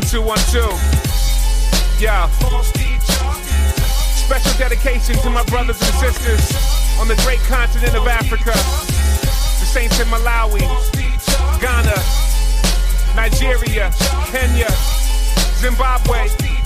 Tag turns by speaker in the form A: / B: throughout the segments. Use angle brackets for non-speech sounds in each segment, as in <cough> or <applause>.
A: One, two, one, two. Yeah. Special dedication to my brothers and sisters on the great continent of Africa. The saints in Malawi, Ghana, Nigeria, Kenya, Zimbabwe.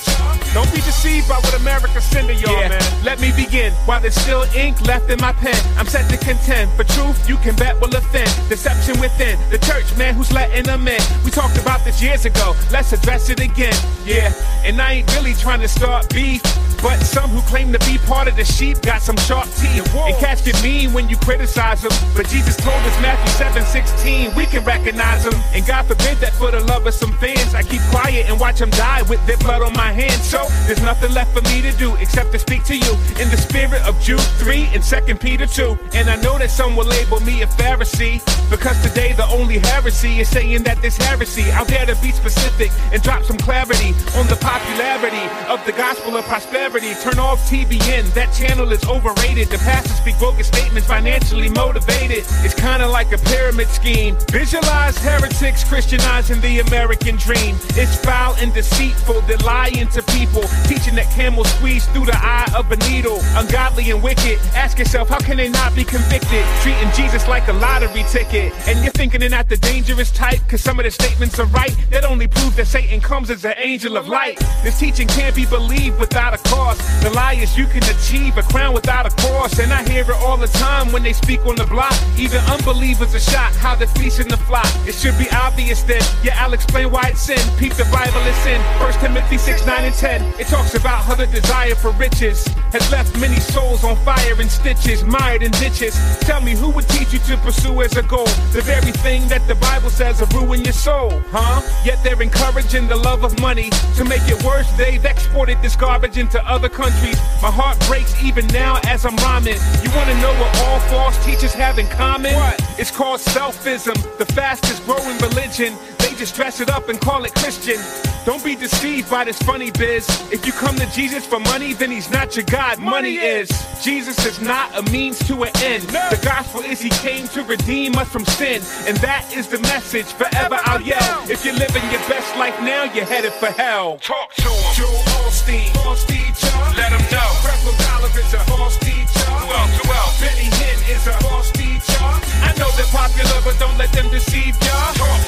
A: Don't be deceived by what America's sending y'all,
B: Yeah.
A: man. Let me begin. While there's still ink left in my pen, I'm set to contend. For truth, you can bet will offend. Deception within. The church, man, who's letting them in. We talked about this years ago. Let's address it again. Yeah. And I ain't really trying to start beef. But some who claim to be part of the sheep got some sharp teeth. And cats get mean when you criticize them. But Jesus told us Matthew 7 16, we can recognize them. And God forbid that for the love of some fans, I keep quiet and watch them die with their blood on my hands. So there's nothing left for me to do except to speak to you in the spirit of Jude 3 and 2 Peter 2. And I know that some will label me a Pharisee because today the only heresy is saying that this heresy. I'll dare to be specific and drop some clarity on the popularity of the gospel of prosperity. Turn off TBN, that channel is overrated. The pastors speak bogus statements, financially motivated. It's kind of like a pyramid scheme. Visualize heretics Christianizing the American dream. It's foul and deceitful, they're lying to people, teaching that camels squeeze through the eye of a needle. Ungodly and wicked. Ask yourself, how can they not be convicted? Treating Jesus like a lottery ticket. And you're thinking they're not the dangerous type, cause some of the statements are right. That only proves that Satan comes as an angel of light. This teaching can't be believed without a cause. The lie is you can achieve a crown without a cross. And I hear it all the time when they speak on the block. Even unbelievers are shocked how they're feasting the flock. It should be obvious then. Yeah, I'll explain why it's sin. Peep the Bible is sin. 1 Timothy 6, 9, and 10. It talks about how the desire for riches has left many souls on fire and stitches, mired in ditches. Tell me who would teach you to pursue as a goal the very thing that the Bible says will ruin your soul, huh? Yet they're encouraging the love of money to make it worse. They've exported this garbage into other countries. My heart breaks even now as I'm rhyming. You wanna know what all false teachers have in common? What? It's called selfism, the fastest growing religion. They just dress it up and call it Christian. Don't be deceived by this funny biz. If you come to Jesus for money, then he's not your God. Money is. Jesus is not a means to an end. The gospel is he came to redeem us from sin. And that is the message. Forever I'll yell. If you're living your best life now, you're headed for hell. Talk to him. Joel Osteen. False teacher. Let him know. Creflo Dollar is a false teacher. Who else? Who else? Benny Hinn is a false teacher. I know they're popular, but don't let them deceive ya. Talk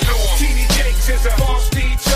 A: is a false teacher.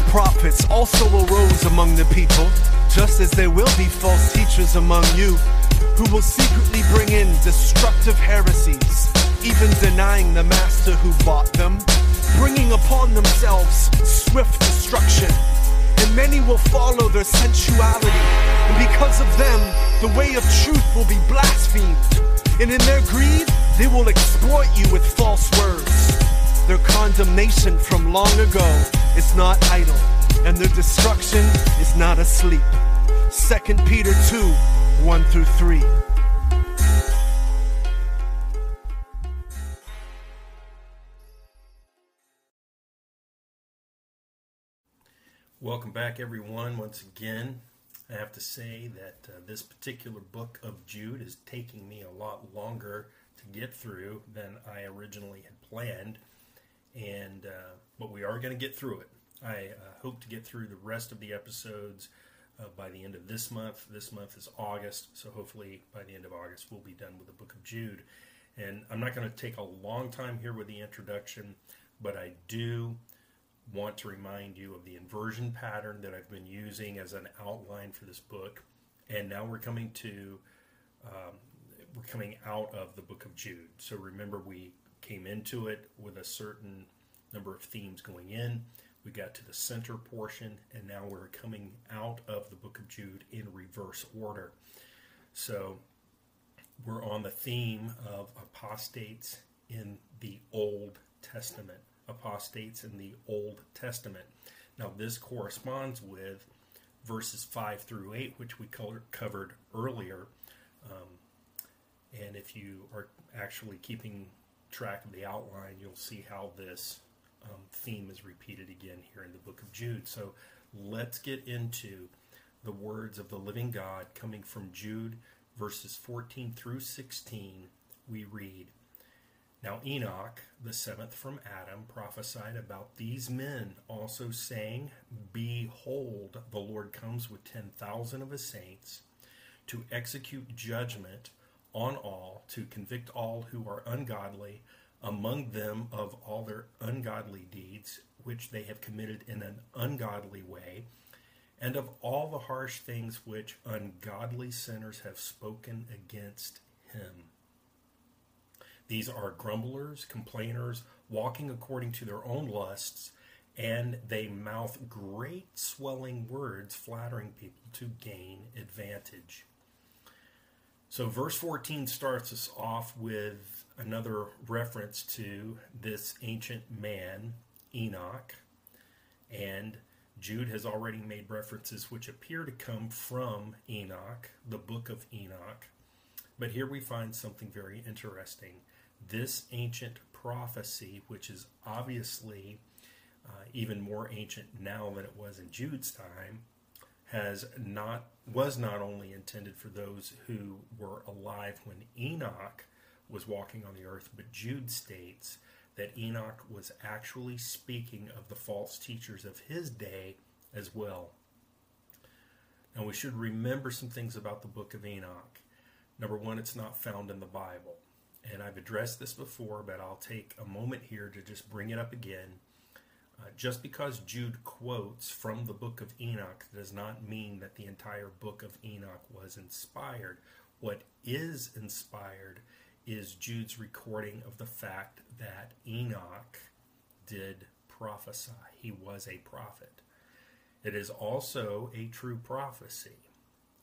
A: False
C: prophets also arose among the people, just as there will be false teachers among you, who will secretly bring in destructive heresies, even denying the master who bought them, bringing upon themselves swift destruction. And many will follow their sensuality, and because of them, the way of truth will be blasphemed. And in their greed, they will exploit you with false words. Their condemnation from long ago is not idle, and their destruction is not asleep. 2 Peter 2 1 through 3.
D: Welcome back, everyone. Once again, I have to say that uh, this particular book of Jude is taking me a lot longer to get through than I originally had planned, and uh, but we are going to get through it. I uh, hope to get through the rest of the episodes uh, by the end of this month. This month is August, so hopefully by the end of August we'll be done with the book of Jude. And I'm not going to take a long time here with the introduction, but I do want to remind you of the inversion pattern that I've been using as an outline for this book. And now we're coming to um, we're coming out of the book of Jude. So remember, we came into it with a certain number of themes going in. We got to the center portion, and now we're coming out of the book of Jude in reverse order. So we're on the theme of apostates in the Old Testament apostates in the Old Testament. Now, this corresponds with verses 5 through 8, which we covered earlier. Um, and if you are actually keeping track of the outline, you'll see how this um, theme is repeated again here in the book of Jude. So let's get into the words of the living God coming from Jude, verses 14 through 16. We read, Now Enoch, the seventh from Adam, prophesied about these men, also saying, Behold, the Lord comes with ten thousand of his saints to execute judgment on all, to convict all who are ungodly among them of all their ungodly deeds, which they have committed in an ungodly way, and of all the harsh things which ungodly sinners have spoken against him. These are grumblers, complainers, walking according to their own lusts, and they mouth great swelling words, flattering people to gain advantage. So, verse 14 starts us off with another reference to this ancient man, Enoch. And Jude has already made references which appear to come from Enoch, the book of Enoch. But here we find something very interesting. This ancient prophecy, which is obviously uh, even more ancient now than it was in Jude's time, has not was not only intended for those who were alive when Enoch was walking on the earth, but Jude states that Enoch was actually speaking of the false teachers of his day as well. Now we should remember some things about the book of Enoch. Number one, it's not found in the Bible. And I've addressed this before, but I'll take a moment here to just bring it up again uh, just because Jude quotes from the book of Enoch does not mean that the entire book of Enoch was inspired. What is inspired is Jude's recording of the fact that Enoch did prophesy. He was a prophet. It is also a true prophecy,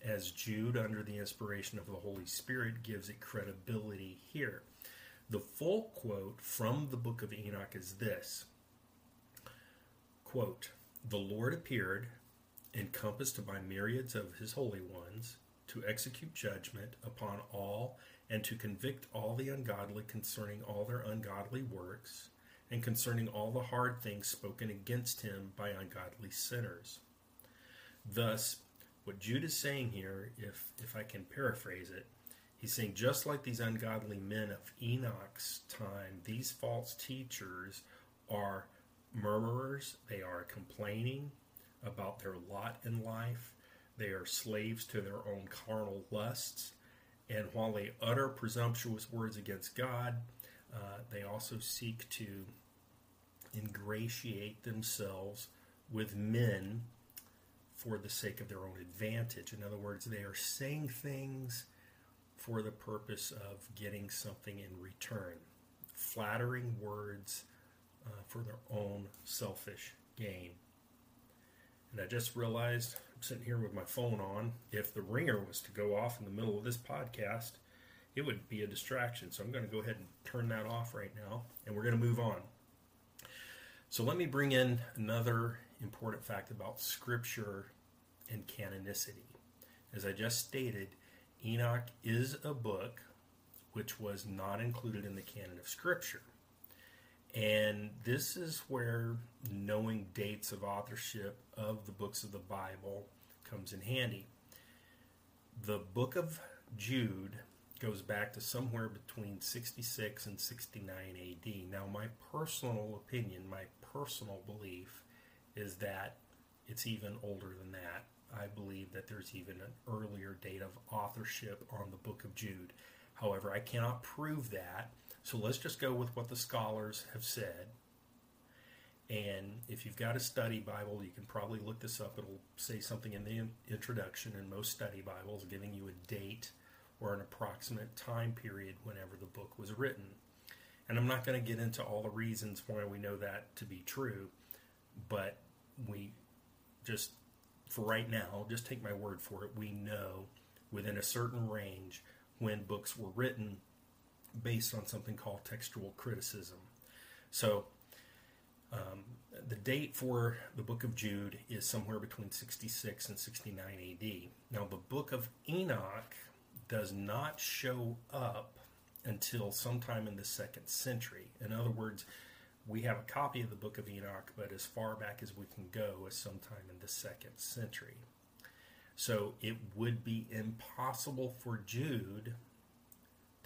D: as Jude, under the inspiration of the Holy Spirit, gives it credibility here. The full quote from the book of Enoch is this Quote, the Lord appeared, encompassed by myriads of his holy ones, to execute judgment upon all and to convict all the ungodly concerning all their ungodly works and concerning all the hard things spoken against him by ungodly sinners. Thus, what Jude is saying here, if, if I can paraphrase it, he's saying just like these ungodly men of Enoch's time, these false teachers are murmurers, they are complaining about their lot in life, they are slaves to their own carnal lusts, and while they utter presumptuous words against God, uh, they also seek to ingratiate themselves with men for the sake of their own advantage. In other words, they are saying things for the purpose of getting something in return. Flattering words uh, for their own selfish gain. And I just realized I'm sitting here with my phone on. If the ringer was to go off in the middle of this podcast, it would be a distraction. So I'm going to go ahead and turn that off right now, and we're going to move on. So let me bring in another important fact about Scripture and canonicity. As I just stated, Enoch is a book which was not included in the canon of Scripture. And this is where knowing dates of authorship of the books of the Bible comes in handy. The book of Jude goes back to somewhere between 66 and 69 AD. Now, my personal opinion, my personal belief is that it's even older than that. I believe that there's even an earlier date of authorship on the book of Jude. However, I cannot prove that so let's just go with what the scholars have said. And if you've got a study Bible, you can probably look this up. It'll say something in the introduction in most study Bibles, giving you a date or an approximate time period whenever the book was written. And I'm not going to get into all the reasons why we know that to be true, but we just, for right now, just take my word for it, we know within a certain range when books were written based on something called textual criticism. So, um, the date for the book of Jude is somewhere between 66 and 69 AD. Now, the book of Enoch does not show up until sometime in the second century. In other words, we have a copy of the book of Enoch, but as far back as we can go is sometime in the second century. So it would be impossible for Jude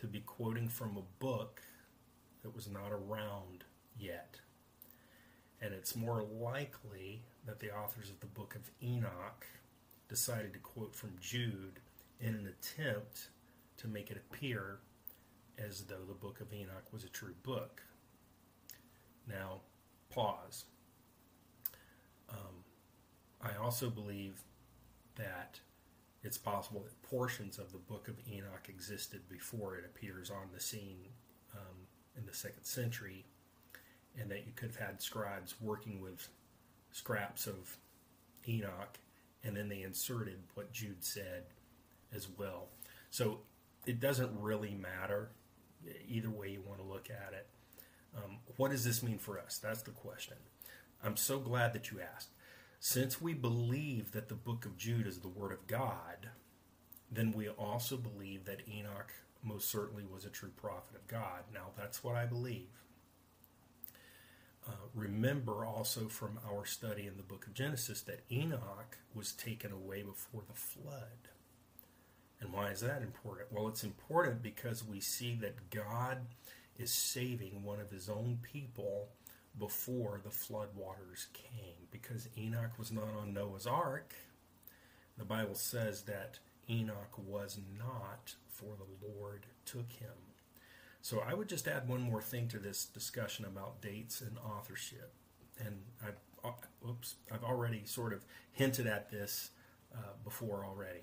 D: to be quoting from a book that was not around yet. And it's more likely that the authors of the book of Enoch decided to quote from Jude in an attempt to make it appear as though the book of Enoch was a true book. Now, pause. Um, I also believe that it's possible that portions of the book of Enoch existed before it appears on the scene um, in the second century, and that you could have had scribes working with scraps of Enoch, and then they inserted what Jude said as well. So it doesn't really matter either way you want to look at it. Um, what does this mean for us? That's the question. I'm so glad that you asked. Since we believe that the book of Jude is the Word of God, then we also believe that Enoch most certainly was a true prophet of God. Now, that's what I believe. Uh, remember also from our study in the book of Genesis that Enoch was taken away before the flood. And why is that important? Well, it's important because we see that God is saving one of his own people before the floodwaters came. Because Enoch was not on Noah's ark, the Bible says that Enoch was not, for the Lord took him. So I would just add one more thing to this discussion about dates and authorship. And I've, uh, oops, I've already sort of hinted at this uh, before already.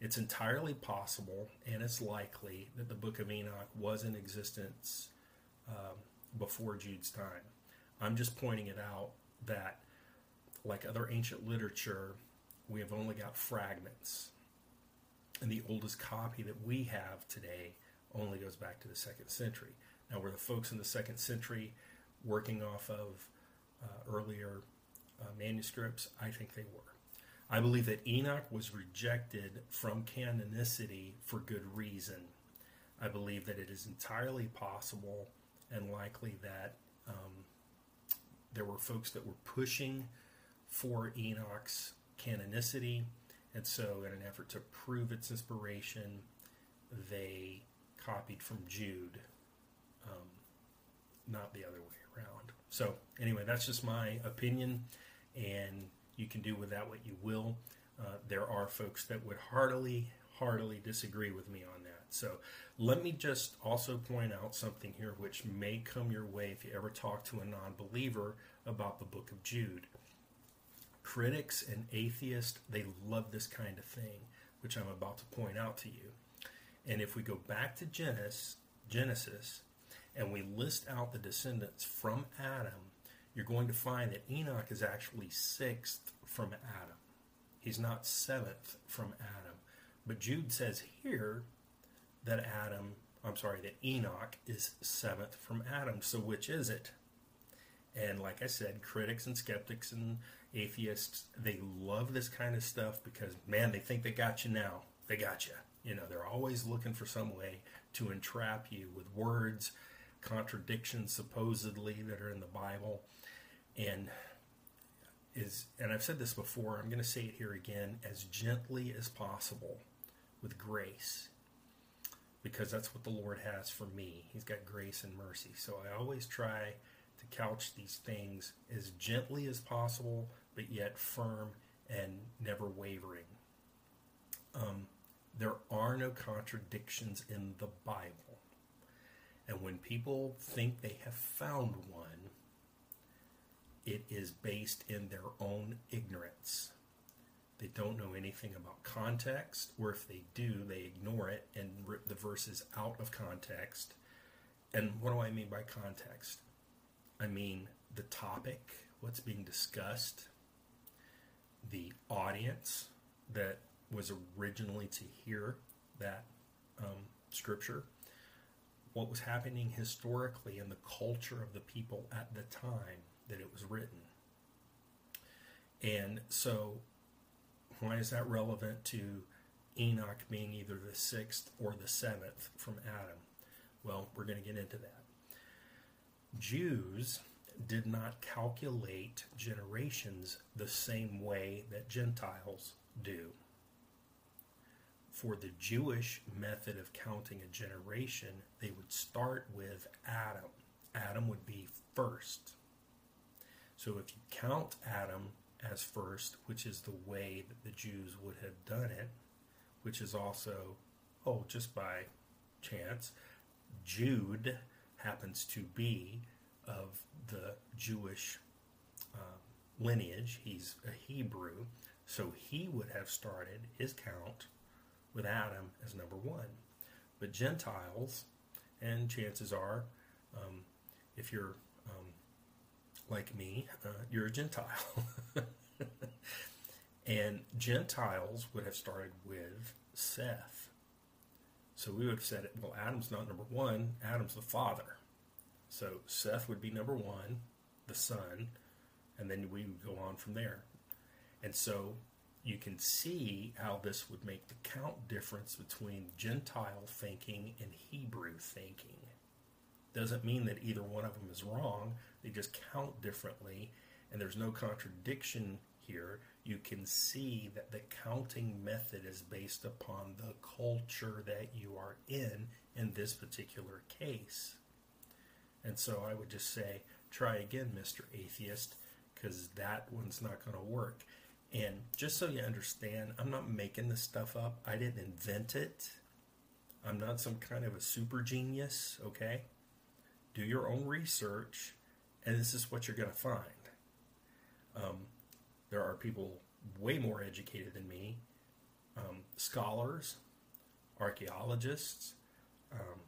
D: It's entirely possible and it's likely that the book of Enoch was in existence um, before Jude's time. I'm just pointing it out that, like other ancient literature, we have only got fragments. And the oldest copy that we have today only goes back to the second century. Now, were the folks in the second century working off of uh, earlier uh, manuscripts? I think they were. I believe that Enoch was rejected from canonicity for good reason. I believe that it is entirely possible and likely that um, there were folks that were pushing for Enoch's canonicity, and so in an effort to prove its inspiration, they copied from Jude, um, not the other way around. So, anyway, that's just my opinion, and you can do with that what you will. Uh, there are folks that would heartily, heartily disagree with me on that. So let me just also point out something here which may come your way if you ever talk to a non believer about the book of Jude. Critics and atheists, they love this kind of thing, which I'm about to point out to you. And if we go back to Genesis, Genesis and we list out the descendants from Adam, you're going to find that Enoch is actually sixth from Adam. He's not seventh from Adam. But Jude says here that Adam, I'm sorry, that Enoch is seventh from Adam. So which is it? And like I said, critics and skeptics and atheists, they love this kind of stuff because, man, they think they got you now. They got you. You know, they're always looking for some way to entrap you with words, contradictions supposedly that are in the Bible. And is and I've said this before, I'm going to say it here again, as gently as possible with grace because that's what the Lord has for me. He's got grace and mercy. So I always try to couch these things as gently as possible, but yet firm and never wavering. Um, there are no contradictions in the Bible. And when people think they have found one, it is based in their own ignorance. They don't know anything about context, or if they do, they ignore it and rip the verses out of context. And what do I mean by context? I mean the topic, what's being discussed, the audience that was originally to hear that um, scripture, what was happening historically in the culture of the people at the time that it was written. And so, why is that relevant to Enoch being either the sixth or the seventh from Adam? Well, we're going to get into that. Jews did not calculate generations the same way that Gentiles do. For the Jewish method of counting a generation, they would start with Adam. Adam would be first. So if you count Adam as first, which is the way that the Jews would have done it, which is also, oh, just by chance, Jude happens to be of the Jewish uh, lineage. He's a Hebrew, so he would have started his count with Adam as number one. But Gentiles, and chances are, um, if you're um, like me, uh, you're a Gentile. <laughs> and Gentiles would have started with Seth. So we would have said, well, Adam's not number one, Adam's the father. So Seth would be number one, the son, and then we would go on from there. And so you can see how this would make the count difference between Gentile thinking and Hebrew thinking. Doesn't mean that either one of them is wrong, they just count differently, and there's no contradiction here. You can see that the counting method is based upon the culture that you are in in this particular case. And so I would just say, try again, Mr. Atheist, because that one's not going to work. And just so you understand, I'm not making this stuff up. I didn't invent it. I'm not some kind of a super genius, okay? Do your own research, and this is what you're going to find. Um, there are people way more educated than me, um, scholars, archaeologists, um,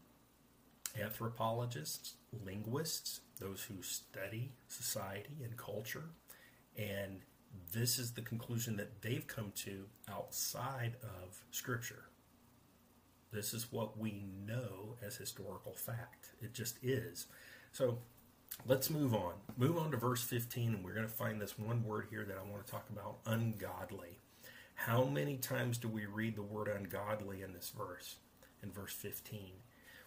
D: anthropologists, linguists, those who study society and culture, and this is the conclusion that they've come to outside of Scripture. This is what we know as historical fact. It just is. So let's move on. Move on to verse 15, and we're going to find this one word here that I want to talk about ungodly. How many times do we read the word ungodly in this verse? In verse 15.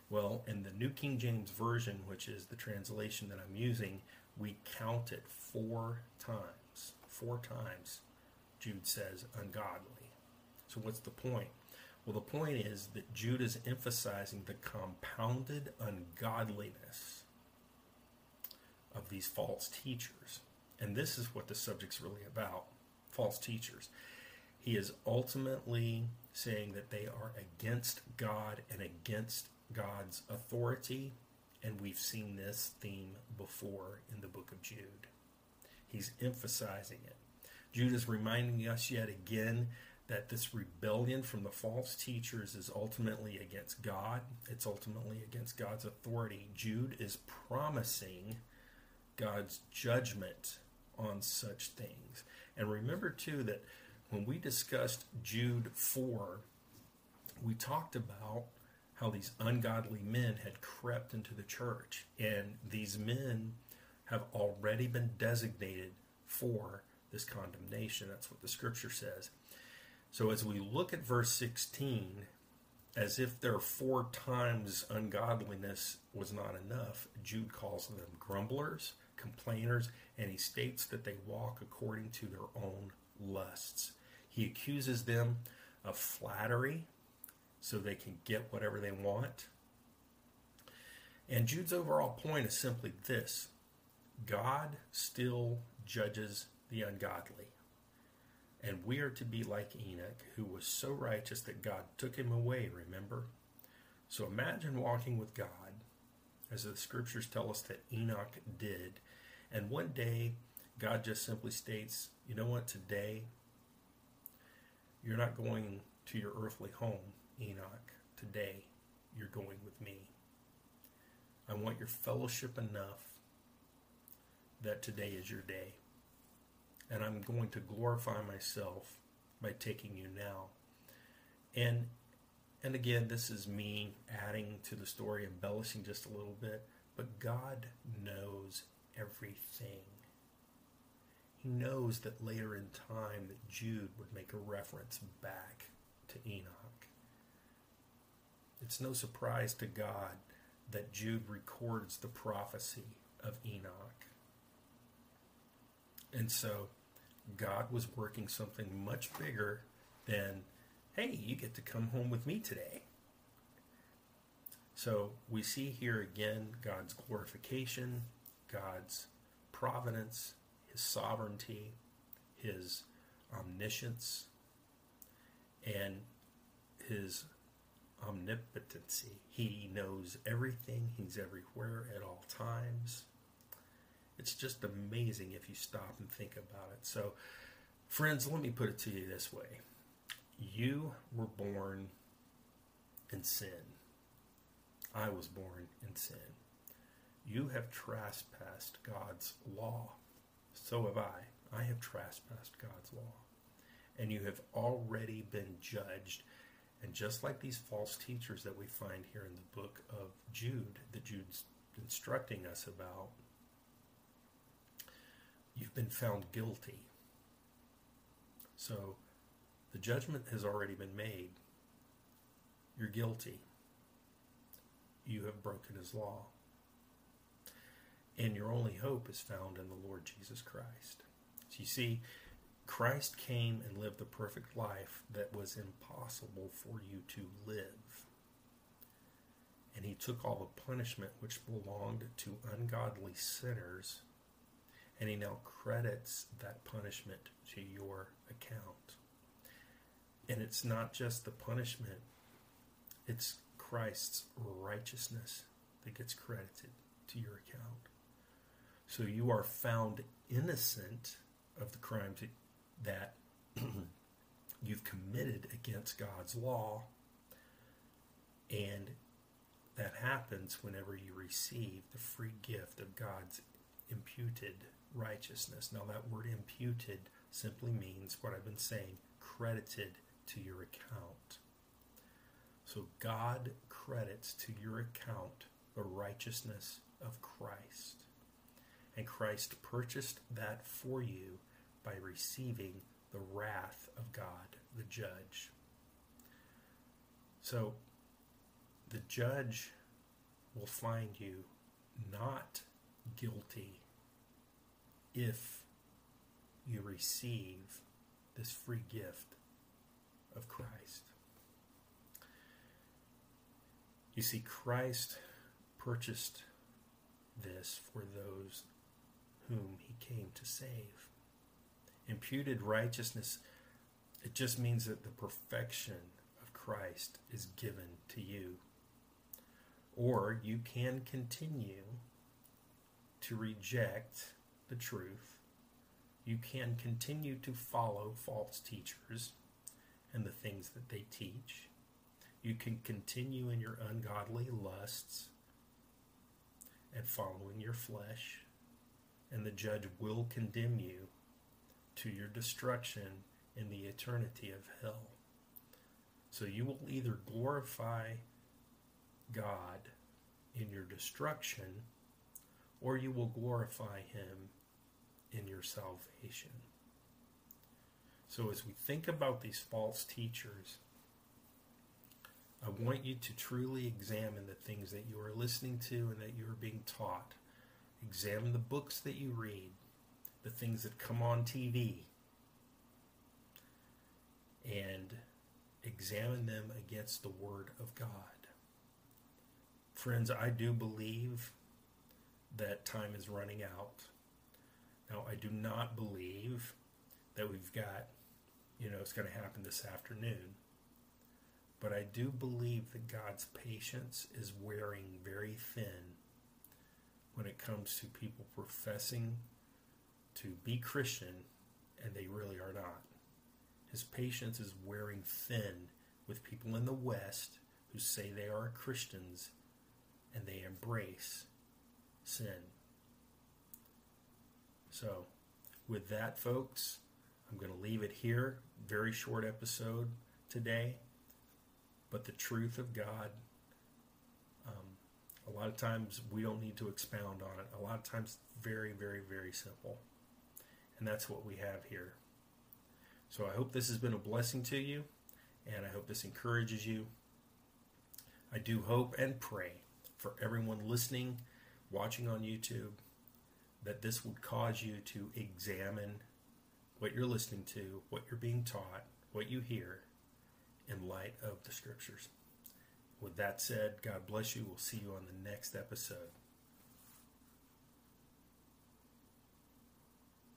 D: Well, in the New King James Version, which is the translation that I'm using, we count it four times. Four times, Jude says ungodly. So, what's the point? Well, the point is that Jude is emphasizing the compounded ungodliness of these false teachers. And this is what the subject's really about false teachers. He is ultimately saying that they are against God and against God's authority, and we've seen this theme before in the book of Jude. He's emphasizing it. Jude is reminding us yet again that this rebellion from the false teachers is ultimately against God. It's ultimately against God's authority. Jude is promising God's judgment on such things. And remember, too, that when we discussed Jude 4, we talked about how these ungodly men had crept into the church. And these men have already been designated for this condemnation. That's what the scripture says. So as we look at verse 16, as if their four times ungodliness was not enough, Jude calls them grumblers, complainers, and he states that they walk according to their own lusts. He accuses them of flattery, so they can get whatever they want. And Jude's overall point is simply this God still judges the ungodly. And we are to be like Enoch, who was so righteous that God took him away, remember? So imagine walking with God, as the scriptures tell us that Enoch did. And one day, God just simply states, you know what, today, you're not going to your earthly home. Enoch, today you're going with me. I want your fellowship enough that today is your day. And I'm going to glorify myself by taking you now. And and again, this is me adding to the story, embellishing just a little bit, but God knows everything. he knows that later in time that Jude would make a reference back to Enoch. It's no surprise to God that Jude records the prophecy of Enoch. And so God was working something much bigger than, hey, you get to come home with me today. So we see here again God's glorification, God's providence, His sovereignty, His omniscience, and His omnipotency. He knows everything, He's everywhere at all times. It's just amazing if you stop and think about it. So, friends, let me put it to you this way You were born in sin. I was born in sin. You have trespassed God's law. So have I. I have trespassed God's law. And you have already been judged. And just like these false teachers that we find here in the book of Jude, that Jude's instructing us about, you've been found guilty. So the judgment has already been made. You're guilty. You have broken his law. And your only hope is found in the Lord Jesus Christ. So you see, Christ came and lived the perfect life that was impossible for you to live. And he took all the punishment which belonged to ungodly sinners and he now credits that punishment to your account. And it's not just the punishment, it's Christ's righteousness that gets credited to your account. So you are found innocent of the crimes that <clears throat> you've committed against God's law. And that happens whenever you receive the free gift of God's imputed righteousness. Now, that word imputed simply means what I've been saying credited to your account. So, God credits to your account the righteousness of Christ. And Christ purchased that for you by receiving the wrath of God, the judge. So, the judge will find you not guilty if you receive this free gift of Christ. You see, Christ purchased this for those whom he came to save. Imputed righteousness, it just means that the perfection of Christ is given to you. Or you can continue to reject the truth. You can continue to follow false teachers and the things that they teach. You can continue in your ungodly lusts and following your flesh, and the judge will condemn you to your destruction in the eternity of hell. So you will either glorify God in your destruction or you will glorify Him in your salvation. So, as we think about these false teachers, I want you to truly examine the things that you are listening to and that you are being taught. Examine the books that you read, the things that come on TV, and examine them against the Word of God. Friends, I do believe that time is running out. Now, I do not believe that we've got, you know, it's going to happen this afternoon. But I do believe that God's patience is wearing very thin when it comes to people professing to be Christian and they really are not. His patience is wearing thin with people in the West who say they are Christians and they embrace sin. So, with that, folks, I'm going to leave it here. Very short episode today, but the truth of God. Um, a lot of times we don't need to expound on it. A lot of times, very, very, very simple. And that's what we have here. So I hope this has been a blessing to you, and I hope this encourages you. I do hope and pray for everyone listening, watching on YouTube, that this would cause you to examine what you're listening to, what you're being taught, what you hear in light of the scriptures. With that said, God bless you. We'll see you on the next episode.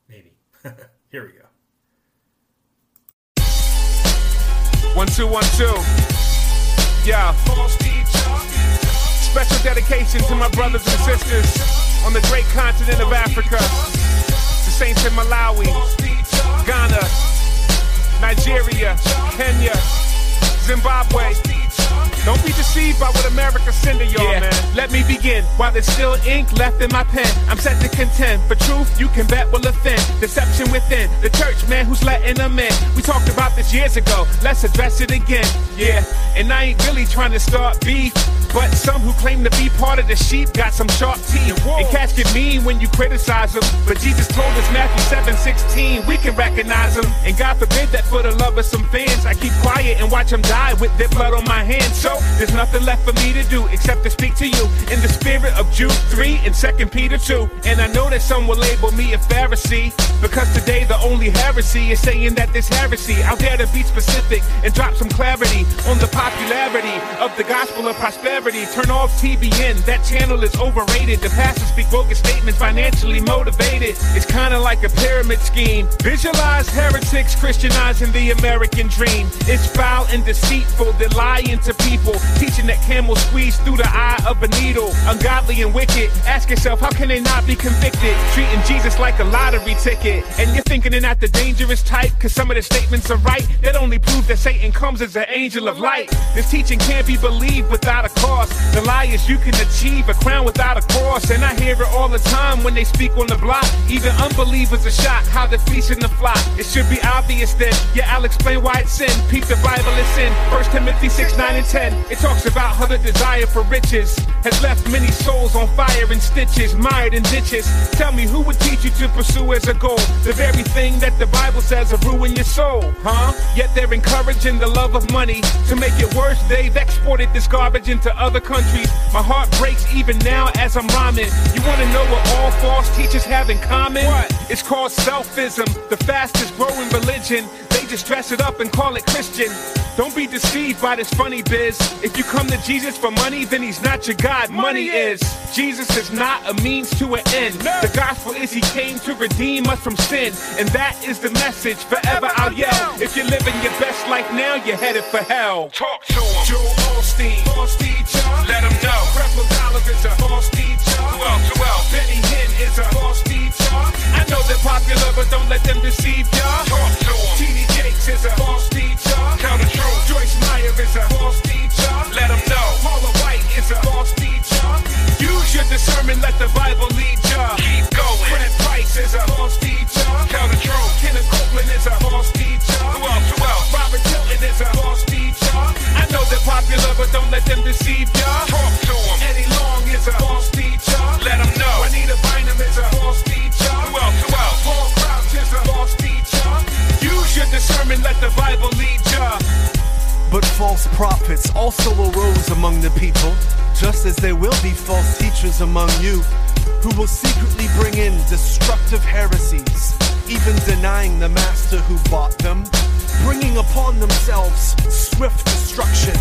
D: Maybe. <laughs> Here we go.
A: One, two, one, two. Yeah. Special dedication to my brothers and sisters on the great continent of Africa. The saints in Malawi, Ghana, Nigeria, Kenya, Zimbabwe. Don't be deceived by what America send to y'all, yeah. man. Let me begin. While there's still ink left in my pen, I'm set to contend. For truth, you can bet will offend. Deception within. The church, man, who's letting them in. We talked about this years ago. Let's address it again. Yeah. And I ain't really trying to start beef. But some who claim to be part of the sheep got some sharp teeth. And cats get mean when you criticize them. But Jesus told us Matthew 7 16, we can recognize them. And God forbid that for the love of some fans, I keep quiet and watch them die with their blood on my hands. So there's nothing left for me to do except to speak to you in the spirit of Jude 3 and 2 Peter 2. And I know that some will label me a Pharisee because today the only heresy is saying that this heresy. I'll dare to be specific and drop some clarity on the popularity of the gospel of prosperity. Turn off TBN, that channel is overrated. The pastors speak bogus statements, financially motivated. It's kinda like a pyramid scheme. Visualize heretics Christianizing the American dream. It's foul and deceitful, they're lying to people, teaching that camel squeeze through the eye of a needle. Ungodly and wicked. Ask yourself, how can they not be convicted? Treating Jesus like a lottery ticket. And you're thinking they're not the dangerous type, cause some of the statements are right. That only prove that Satan comes as an angel of light. This teaching can't be believed without a cause The lie is you can achieve a crown without a cross. And I hear it all the time when they speak on the block. Even unbelievers are shocked how they're fleecing the flock. It should be obvious then. Yeah, I'll explain why it's sin. Peep the Bible is sin. 1 Timothy 6, 9, and 10. It talks about how the desire for riches has left many souls on fire and stitches, mired in ditches. Tell me who would teach you to pursue as a goal the very thing that the Bible says will ruin your soul, huh? Yet they're encouraging the love of money to make it worse. They've exported this garbage into other countries. My heart breaks even now as I'm rhyming. You wanna know what all false teachers have in common? What? It's called selfism, the fastest growing religion. They just dress it up and call it Christian. Don't be deceived by this funny biz. If you come to Jesus for money, then he's not your God. Money, money is. Jesus is not a means to an end. No. The gospel is he came to redeem us from sin. And that is the message. Forever I'll yell. If you're living your best life now, you're headed for hell. Talk to him. Joel Osteen. Teacher. Let him know. Creflo Dollar is a false teacher. Who else? Who else? Benny Hinn is a false teacher. I know they're popular, but don't let them deceive ya. Talk to him. T.D. Jakes is a false teacher. Tell the truth. Joyce Meyer is a false teacher. Let them know. Paula White is a false teacher. Use your discernment, let the Bible lead ya. Keep going. Fred Price is a false teacher. Tell the truth. Kenneth Copeland is a false teacher. Who else? Who else? Robert Tilton is a false teacher. I know they're popular, but don't let them deceive ya. Talk to them. Eddie Long is a false teacher. Let them know. Juanita Bynum is a false teacher. Who else? Who else? Paul Crouch is a false teacher. Use your discernment, let the Bible lead ya.
C: But false prophets also arose among the people, just as there will be false teachers among you, who will secretly bring in destructive heresies, even denying the master who bought them, bringing upon themselves swift destruction.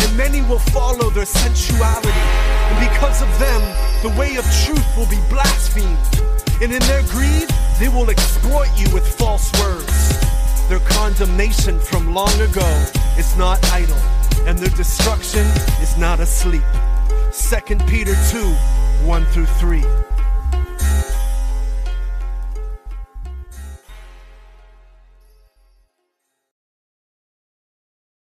C: And many will follow their sensuality, and because of them, the way of truth will be blasphemed. And in their greed, they will exploit you with false words. Their condemnation from long ago is not idle, and their destruction is not asleep. 2 Peter 2 1 through 3.